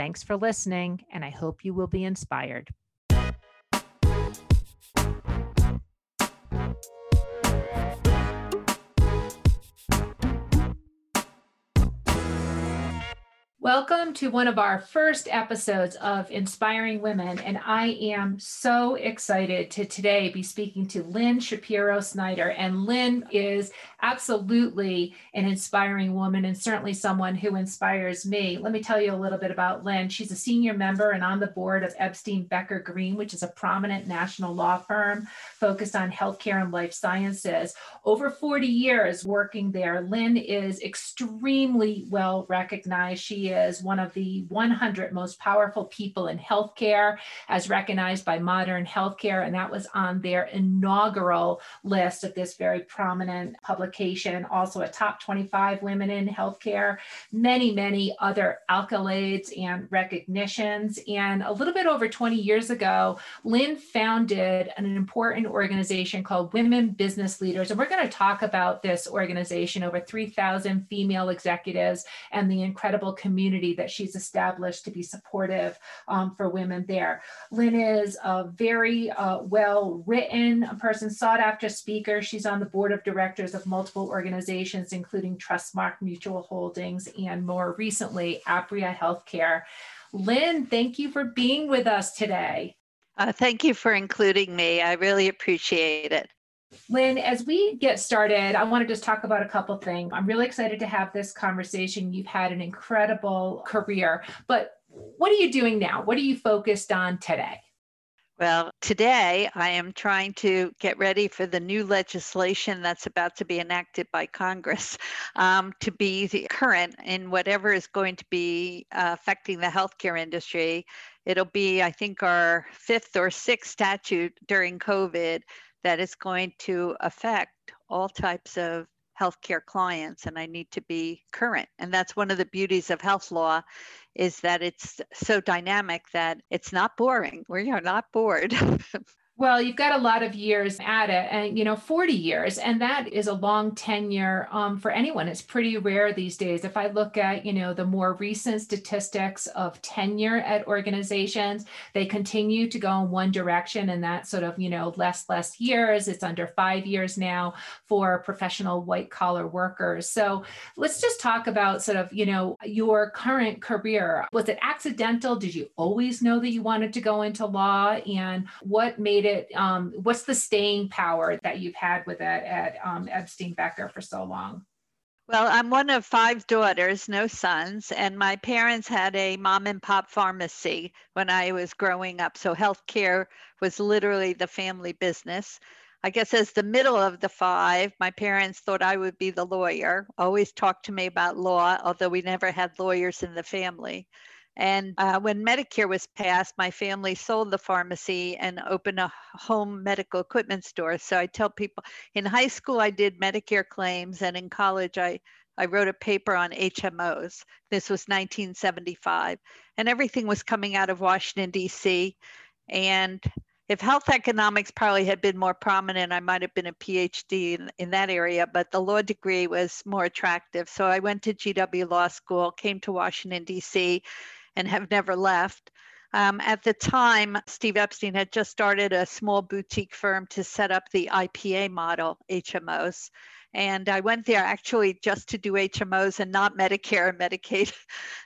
Thanks for listening, and I hope you will be inspired. Welcome to one of our first episodes of Inspiring Women. And I am so excited to today be speaking to Lynn Shapiro Snyder. And Lynn is absolutely an inspiring woman and certainly someone who inspires me. Let me tell you a little bit about Lynn. She's a senior member and on the board of Epstein Becker Green, which is a prominent national law firm focused on healthcare and life sciences. Over 40 years working there, Lynn is extremely well recognized. She is one of the 100 most powerful people in healthcare, as recognized by Modern Healthcare, and that was on their inaugural list of this very prominent Also, a top 25 women in healthcare, many, many other accolades and recognitions. And a little bit over 20 years ago, Lynn founded an important organization called Women Business Leaders. And we're going to talk about this organization, over 3,000 female executives, and the incredible community community that she's established to be supportive um, for women there. Lynn is a very uh, well written person, sought after speaker. She's on the board of directors of multiple organizations, including Trustmark Mutual Holdings and more recently, Apria Healthcare. Lynn, thank you for being with us today. Uh, thank you for including me. I really appreciate it. Lynn, as we get started, I want to just talk about a couple things. I'm really excited to have this conversation. You've had an incredible career, but what are you doing now? What are you focused on today? Well, today I am trying to get ready for the new legislation that's about to be enacted by Congress um, to be current in whatever is going to be uh, affecting the healthcare industry. It'll be, I think, our fifth or sixth statute during COVID that is going to affect all types of healthcare clients and I need to be current. And that's one of the beauties of health law is that it's so dynamic that it's not boring. We are not bored. Well, you've got a lot of years at it, and you know, 40 years, and that is a long tenure um, for anyone. It's pretty rare these days. If I look at, you know, the more recent statistics of tenure at organizations, they continue to go in one direction, and that sort of, you know, less, less years. It's under five years now for professional white collar workers. So let's just talk about sort of, you know, your current career. Was it accidental? Did you always know that you wanted to go into law? And what made it? It? Um, what's the staying power that you've had with it at um, Epstein Becker for so long? Well, I'm one of five daughters, no sons, and my parents had a mom and pop pharmacy when I was growing up. So healthcare was literally the family business. I guess as the middle of the five, my parents thought I would be the lawyer, always talked to me about law, although we never had lawyers in the family. And uh, when Medicare was passed, my family sold the pharmacy and opened a home medical equipment store. So I tell people in high school, I did Medicare claims, and in college, I I wrote a paper on HMOs. This was 1975, and everything was coming out of Washington, D.C. And if health economics probably had been more prominent, I might have been a PhD in, in that area, but the law degree was more attractive. So I went to GW Law School, came to Washington, D.C., and have never left. Um, at the time, Steve Epstein had just started a small boutique firm to set up the IPA model HMOs. And I went there actually just to do HMOs and not Medicare and Medicaid.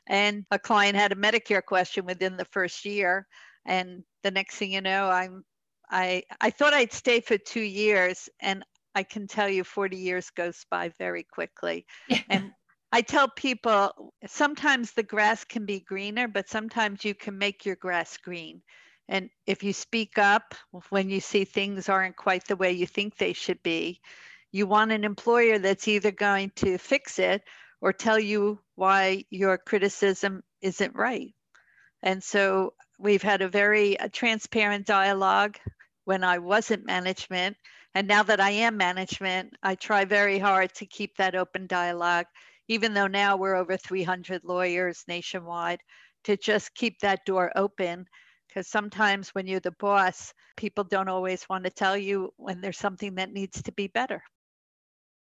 And a client had a Medicare question within the first year. And the next thing you know, I'm I I thought I'd stay for two years and I can tell you 40 years goes by very quickly. and I tell people sometimes the grass can be greener, but sometimes you can make your grass green. And if you speak up when you see things aren't quite the way you think they should be, you want an employer that's either going to fix it or tell you why your criticism isn't right. And so we've had a very uh, transparent dialogue when I wasn't management. And now that I am management, I try very hard to keep that open dialogue, even though now we're over 300 lawyers nationwide, to just keep that door open. Because sometimes when you're the boss, people don't always want to tell you when there's something that needs to be better.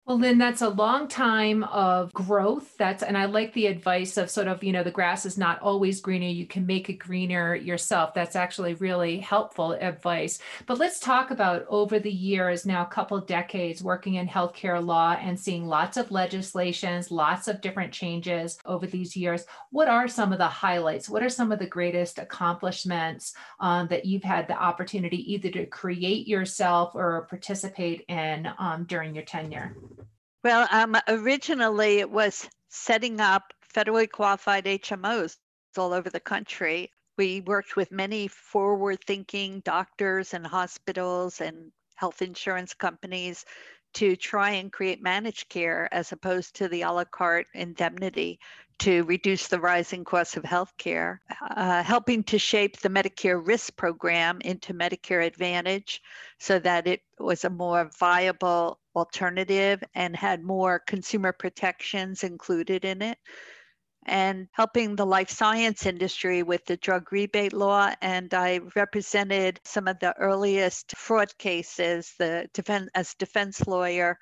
Well, Lynn, that's a long time of growth. That's, and I like the advice of sort of, you know, the grass is not always greener. You can make it greener yourself. That's actually really helpful advice. But let's talk about over the years, now a couple decades working in healthcare law and seeing lots of legislations, lots of different changes over these years. What are some of the highlights? What are some of the greatest accomplishments um, that you've had the opportunity either to create yourself or participate in um, during your tenure? Well, um, originally it was setting up federally qualified HMOs all over the country. We worked with many forward thinking doctors and hospitals and health insurance companies to try and create managed care as opposed to the a la carte indemnity to reduce the rising costs of healthcare, uh, helping to shape the Medicare risk program into Medicare Advantage so that it was a more viable alternative and had more consumer protections included in it and helping the life science industry with the drug rebate law. And I represented some of the earliest fraud cases the defense, as defense lawyer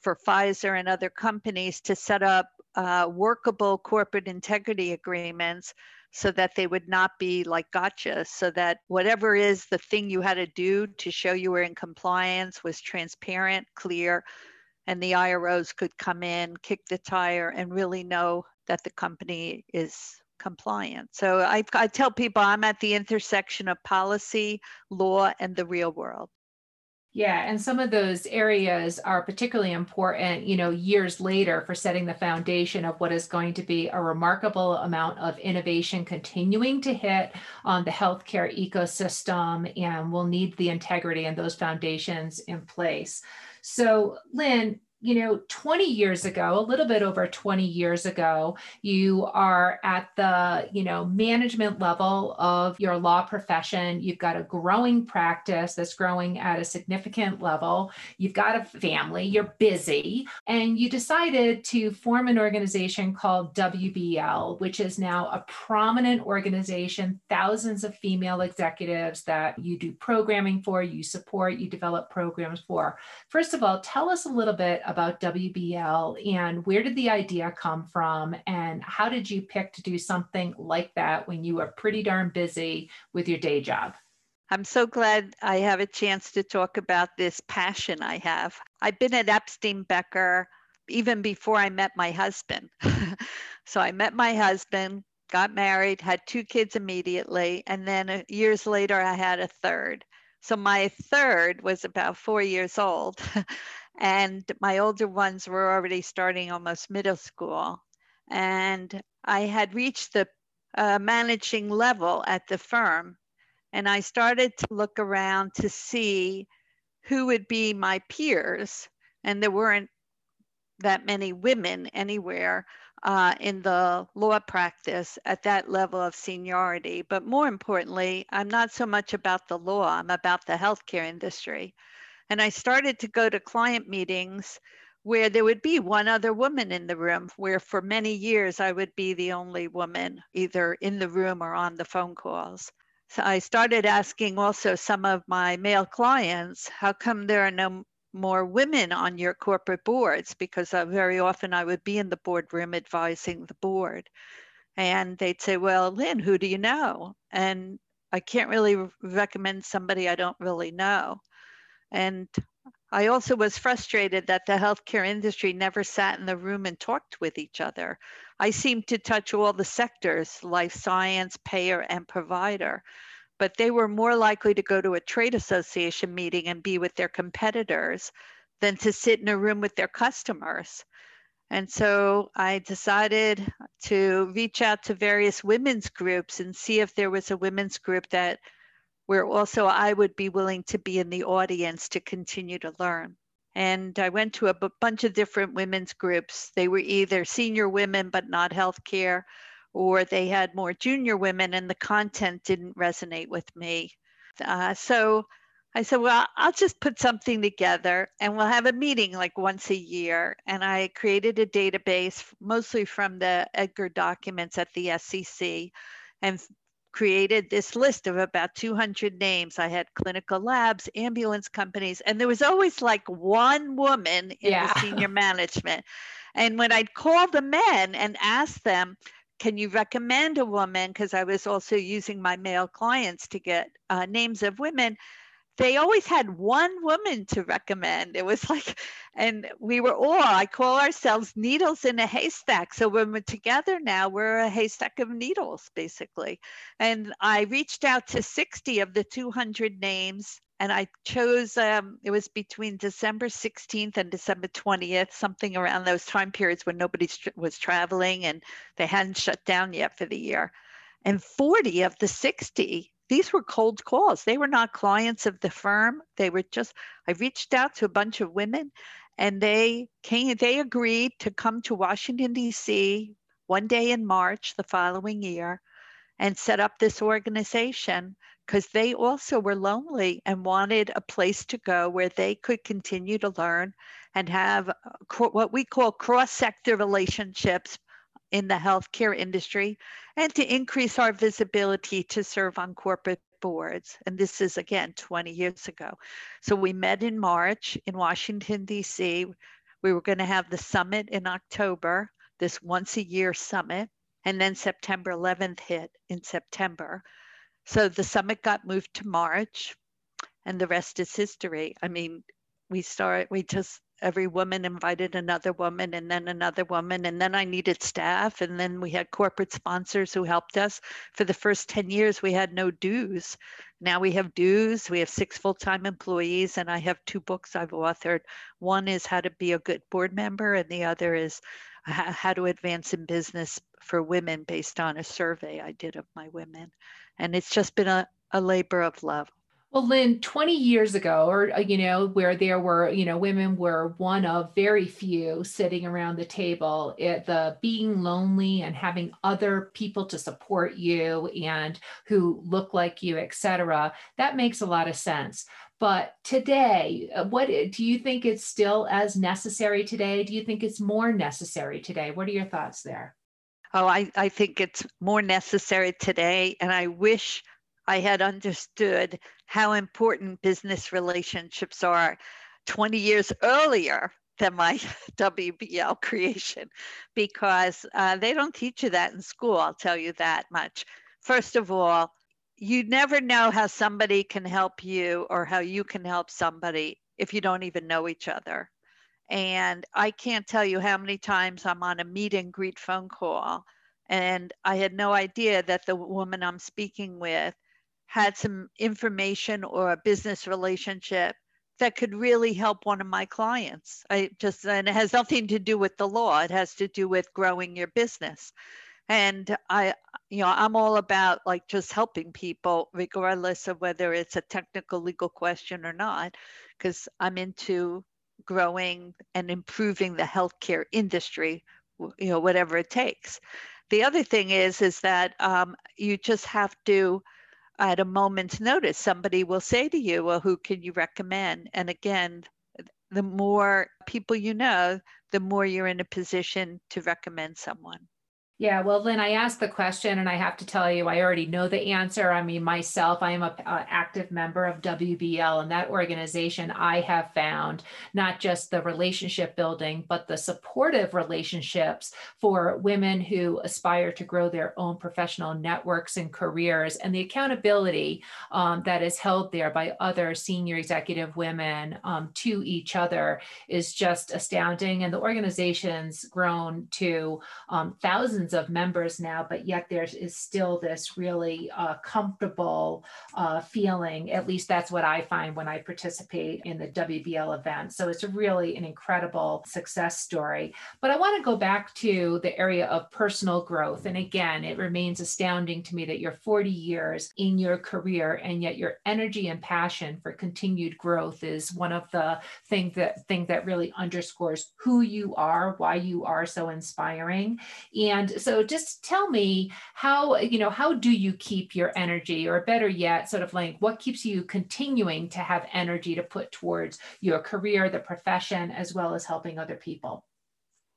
for Pfizer and other companies to set up uh, workable corporate integrity agreements so that they would not be like gotcha, so that whatever is the thing you had to do to show you were in compliance was transparent, clear, and the IROs could come in, kick the tire, and really know that the company is compliant. So I, I tell people I'm at the intersection of policy, law, and the real world. Yeah, and some of those areas are particularly important, you know, years later for setting the foundation of what is going to be a remarkable amount of innovation continuing to hit on the healthcare ecosystem, and we'll need the integrity and those foundations in place. So, Lynn, you know 20 years ago a little bit over 20 years ago you are at the you know management level of your law profession. You've got a growing practice that's growing at a significant level. You've got a family. You're busy. And you decided to form an organization called WBL which is now a prominent organization. Thousands of female executives that you do programming for you support you develop programs for. First of all tell us a little bit about WBL and where did the idea come from? And how did you pick to do something like that when you were pretty darn busy with your day job? I'm so glad I have a chance to talk about this passion I have. I've been at Epstein Becker even before I met my husband. so I met my husband, got married, had two kids immediately, and then uh, years later I had a third. So my third was about four years old. and my older ones were already starting almost middle school. And I had reached the uh, managing level at the firm. And I started to look around to see who would be my peers. And there weren't that many women anywhere uh, in the law practice at that level of seniority. But more importantly, I'm not so much about the law, I'm about the healthcare industry. And I started to go to client meetings where there would be one other woman in the room, where for many years I would be the only woman, either in the room or on the phone calls. So I started asking also some of my male clients, how come there are no more women on your corporate boards? Because uh, very often I would be in the boardroom advising the board. And they'd say, Well, Lynn, who do you know? And I can't really recommend somebody I don't really know. And I also was frustrated that the healthcare industry never sat in the room and talked with each other. I seemed to touch all the sectors life science, payer, and provider, but they were more likely to go to a trade association meeting and be with their competitors than to sit in a room with their customers. And so I decided to reach out to various women's groups and see if there was a women's group that where also I would be willing to be in the audience to continue to learn. And I went to a bunch of different women's groups. They were either senior women, but not healthcare, or they had more junior women and the content didn't resonate with me. Uh, so I said, well, I'll just put something together and we'll have a meeting like once a year. And I created a database mostly from the Edgar documents at the SEC and created this list of about 200 names. I had clinical labs, ambulance companies, and there was always like one woman in yeah. the senior management. And when I'd call the men and ask them, can you recommend a woman? Because I was also using my male clients to get uh, names of women they always had one woman to recommend. It was like, and we were all, I call ourselves needles in a haystack. So when we're together now, we're a haystack of needles, basically. And I reached out to 60 of the 200 names. And I chose, um, it was between December 16th and December 20th, something around those time periods when nobody was traveling and they hadn't shut down yet for the year. And 40 of the 60 these were cold calls. They were not clients of the firm. They were just, I reached out to a bunch of women and they came, they agreed to come to Washington, D.C. one day in March the following year and set up this organization because they also were lonely and wanted a place to go where they could continue to learn and have uh, what we call cross sector relationships in the healthcare industry and to increase our visibility to serve on corporate boards. And this is again 20 years ago. So we met in March in Washington, D.C. We were going to have the summit in October, this once a year summit. And then September 11th hit in September. So the summit got moved to March, and the rest is history. I mean, we start, we just every woman invited another woman and then another woman and then i needed staff and then we had corporate sponsors who helped us. For the first 10 years we had no dues. Now we have dues. We have six full-time employees and i have two books i've authored. One is how to be a good board member and the other is how to advance in business for women based on a survey i did of my women and it's just been a, a labor of love well, Lynn, 20 years ago, or, uh, you know, where there were, you know, women were one of very few sitting around the table, it, the being lonely and having other people to support you and who look like you, etc. that makes a lot of sense. But today, uh, what do you think it's still as necessary today? Do you think it's more necessary today? What are your thoughts there? Oh, I, I think it's more necessary today. And I wish I had understood how important business relationships are 20 years earlier than my WBL creation because uh, they don't teach you that in school, I'll tell you that much. First of all, you never know how somebody can help you or how you can help somebody if you don't even know each other. And I can't tell you how many times I'm on a meet and greet phone call and I had no idea that the woman I'm speaking with had some information or a business relationship that could really help one of my clients. I just, and it has nothing to do with the law, it has to do with growing your business. And I, you know, I'm all about like just helping people, regardless of whether it's a technical legal question or not, because I'm into growing and improving the healthcare industry, you know, whatever it takes. The other thing is, is that um, you just have to at a moment's notice, somebody will say to you, Well, who can you recommend? And again, the more people you know, the more you're in a position to recommend someone. Yeah, well, Lynn, I asked the question, and I have to tell you, I already know the answer. I mean, myself, I am a, a, active member of WBL, and that organization I have found not just the relationship building, but the supportive relationships for women who aspire to grow their own professional networks and careers, and the accountability um, that is held there by other senior executive women um, to each other is just astounding. And the organization's grown to um, thousands thousands of members now, but yet there is still this really uh, comfortable uh, feeling. At least that's what I find when I participate in the WBL event. So it's really an incredible success story. But I want to go back to the area of personal growth. And again, it remains astounding to me that you're 40 years in your career, and yet your energy and passion for continued growth is one of the things that thing that really underscores who you are, why you are so inspiring. And so just tell me how, you know, how do you keep your energy or better yet, sort of like what keeps you continuing to have energy to put towards your career, the profession, as well as helping other people?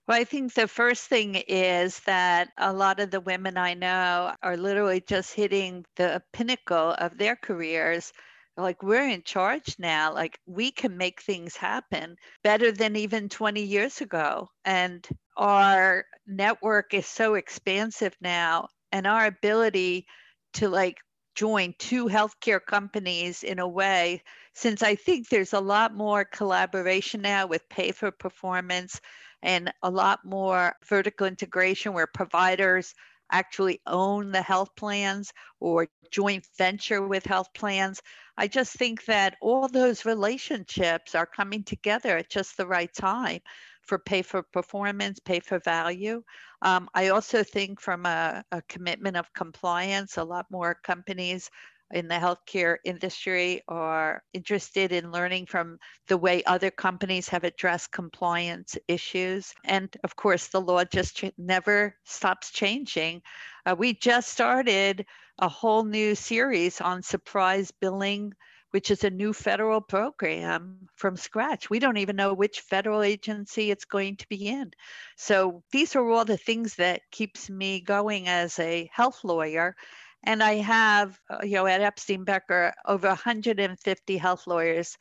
Well, I think the first thing is that a lot of the women I know are literally just hitting the pinnacle of their careers. Like, we're in charge now. Like, we can make things happen better than even 20 years ago. And our network is so expansive now, and our ability to like join two healthcare companies in a way, since I think there's a lot more collaboration now with pay for performance and a lot more vertical integration where providers actually own the health plans or joint venture with health plans. I just think that all those relationships are coming together at just the right time for pay for performance, pay for value. Um, I also think from a, a commitment of compliance, a lot more companies in the healthcare industry are interested in learning from the way other companies have addressed compliance issues. And of course, the law just ch- never stops changing. Uh, we just started a whole new series on surprise billing which is a new federal program from scratch. We don't even know which federal agency it's going to be in. So these are all the things that keeps me going as a health lawyer and I have, uh, you know, at Epstein Becker, over 150 health lawyers,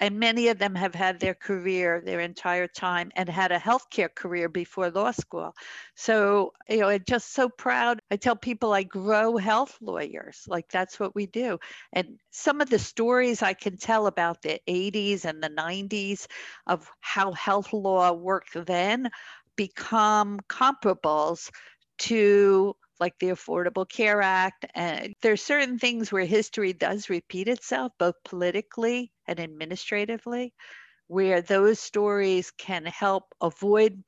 and many of them have had their career their entire time and had a healthcare career before law school. So, you know, I'm just so proud. I tell people I grow health lawyers, like that's what we do. And some of the stories I can tell about the 80s and the 90s of how health law worked then become comparables to like the Affordable Care Act. And there's certain things where history does repeat itself, both politically and administratively, where those stories can help avoid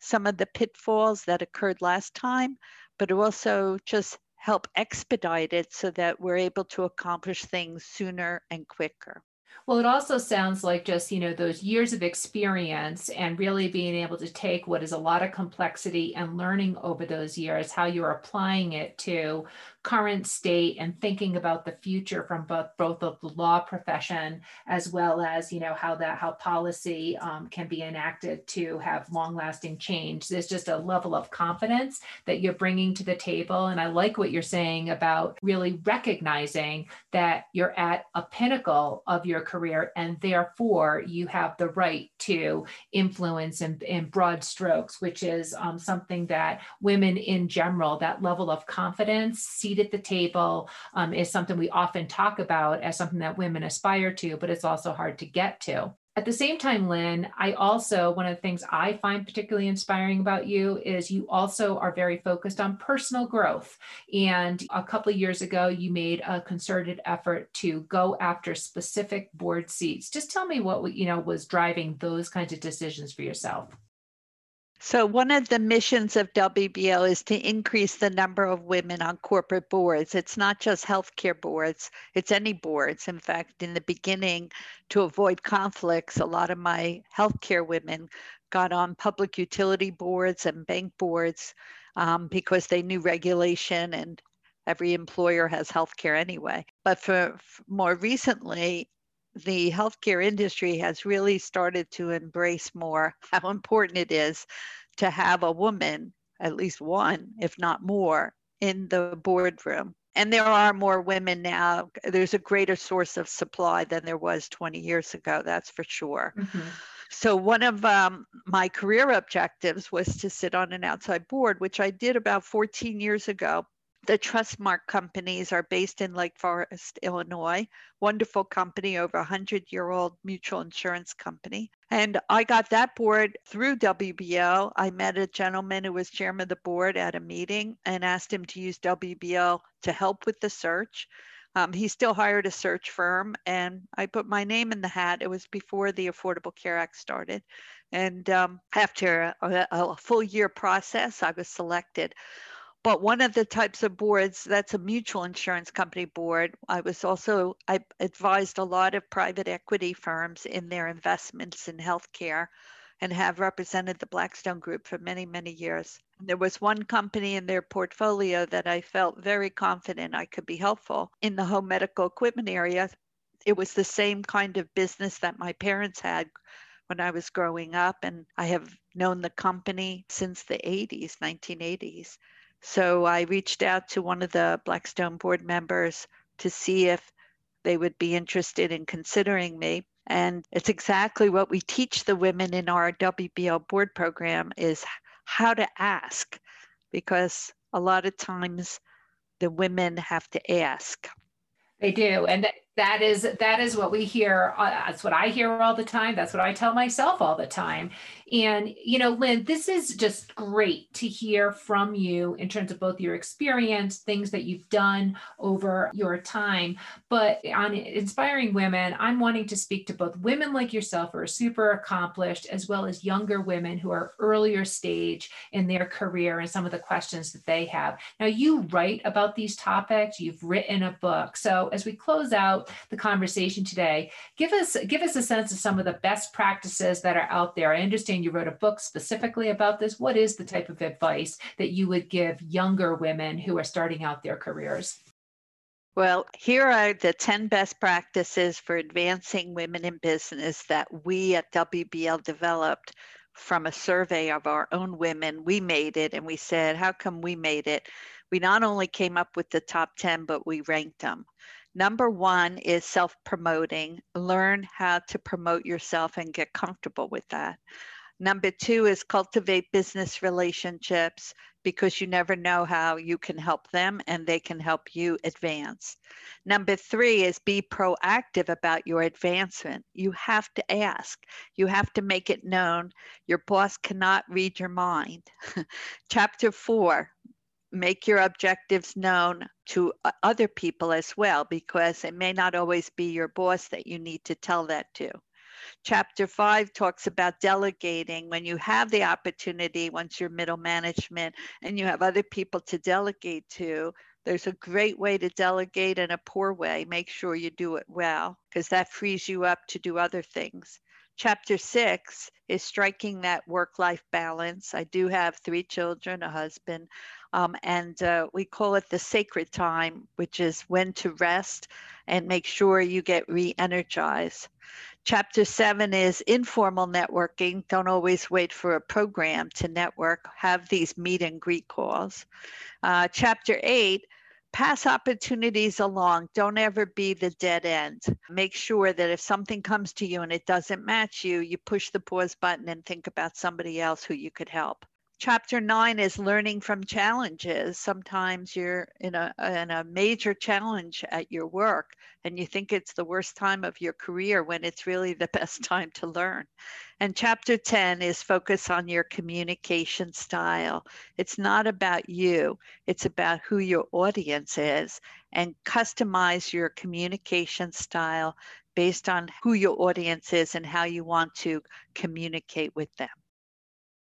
some of the pitfalls that occurred last time, but also just help expedite it so that we're able to accomplish things sooner and quicker. Well, it also sounds like just, you know, those years of experience and really being able to take what is a lot of complexity and learning over those years, how you're applying it to current state and thinking about the future from both both of the law profession as well as you know how that how policy um, can be enacted to have long lasting change. There's just a level of confidence that you're bringing to the table. And i like what you're saying about really recognizing that you're at a pinnacle of your career and therefore you have the right to influence in, in broad strokes which is um, something that women in general that level of confidence see seat at the table um, is something we often talk about as something that women aspire to, but it's also hard to get to. At the same time, Lynn, I also, one of the things I find particularly inspiring about you is you also are very focused on personal growth. And a couple of years ago, you made a concerted effort to go after specific board seats. Just tell me what, you know, was driving those kinds of decisions for yourself. So, one of the missions of WBL is to increase the number of women on corporate boards. It's not just healthcare boards, it's any boards. In fact, in the beginning, to avoid conflicts, a lot of my healthcare women got on public utility boards and bank boards um, because they knew regulation and every employer has healthcare anyway. But for, for more recently, the healthcare industry has really started to embrace more how important it is to have a woman, at least one, if not more, in the boardroom. And there are more women now. There's a greater source of supply than there was 20 years ago, that's for sure. Mm-hmm. So, one of um, my career objectives was to sit on an outside board, which I did about 14 years ago the Trustmark companies are based in Lake Forest, Illinois. Wonderful company, over a 100 year old mutual insurance company. And I got that board through WBL. I met a gentleman who was chairman of the board at a meeting and asked him to use WBL to help with the search. Um, he still hired a search firm, and I put my name in the hat. It was before the Affordable Care Act started. And um, after a, a full year process, I was selected. But one of the types of boards that's a mutual insurance company board. I was also, I advised a lot of private equity firms in their investments in healthcare. and have represented the Blackstone Group for many, many years. There was one company in their portfolio that I felt very confident I could be helpful in the home medical equipment area. It was the same kind of business that my parents had when I was growing up, and I have known the company since the 80s, 1980s. So I reached out to one of the Blackstone board members to see if they would be interested in considering me. And it's exactly what we teach the women in our WBL board program is how to ask because a lot of times the women have to ask. They do. And that is that is what we hear uh, that's what i hear all the time. That's what i tell myself all the time. And you know lynn this is just great to hear from you in terms of both your experience things that you've done over your time. But on inspiring women i'm wanting to speak to both women like yourself who are super accomplished as well as younger women who are earlier stage in their career and some of the questions that they have. Now you write about these topics. You've written a book. So as we close out the conversation today. Give us give us a sense of some of the best practices that are out there. I understand you wrote a book specifically about this. What is the type of advice that you would give younger women who are starting out their careers? Well, here are the 10 best practices for advancing women in business that we at WBL developed from a survey of our own women. We made it and we said, How come we made it? We not only came up with the top 10, but we ranked them. Number one is self promoting. Learn how to promote yourself and get comfortable with that. Number two is cultivate business relationships because you never know how you can help them and they can help you advance. Number three is be proactive about your advancement. You have to ask, you have to make it known. Your boss cannot read your mind. Chapter four make your objectives known to uh, other people as well, because it may not always be your boss that you need to tell that to. Chapter five talks about delegating when you have the opportunity, once you're middle management and you have other people to delegate to. There's a great way to delegate and a poor way. Make sure you do it well because that frees you up to do other things. Chapter six is striking that work life balance. I do have three children, a husband, um, and uh, we call it the sacred time, which is when to rest and make sure you get re energized. Chapter seven is informal networking. Don't always wait for a program to network, have these meet and greet calls. Uh, chapter eight pass opportunities along. Don't ever be the dead end. Make sure that if something comes to you and it doesn't match you, you push the pause button and think about somebody else who you could help chapter nine is learning from challenges. Sometimes you're in a in a major challenge at your work and you think it's the worst time of your career when it's really the best time to learn. And chapter 10 is focus on your communication style. It's not about you, it's about who your audience is and customize your communication style based on who your audience is and how you want to communicate with them.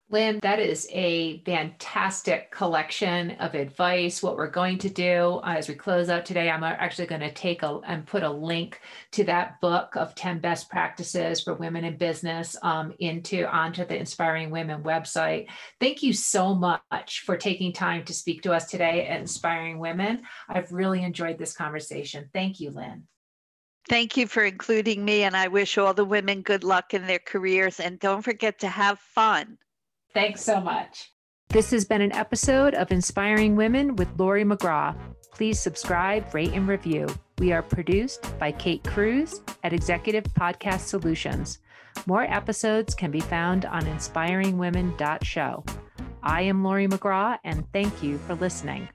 Lynn, that is a fantastic collection of advice. What we're going to do uh, as we close out today, I'm actually going to take a and put a link to that book of 10 best practices for women in business um, into onto the Inspiring Women website. Thank you so much for taking time to speak to us today at Inspiring Women. I've really enjoyed this conversation. Thank you, Lynn. Thank you for including me, and I wish all the women good luck in their careers. And don't forget to have fun. Thanks so much. This has been an episode of Inspiring Women with Lori McGraw. Please subscribe, rate, and review. We are produced by Kate Cruz at Executive Podcast Solutions. More episodes can be found on inspiringwomen.show. I am Lori McGraw, and thank you for listening.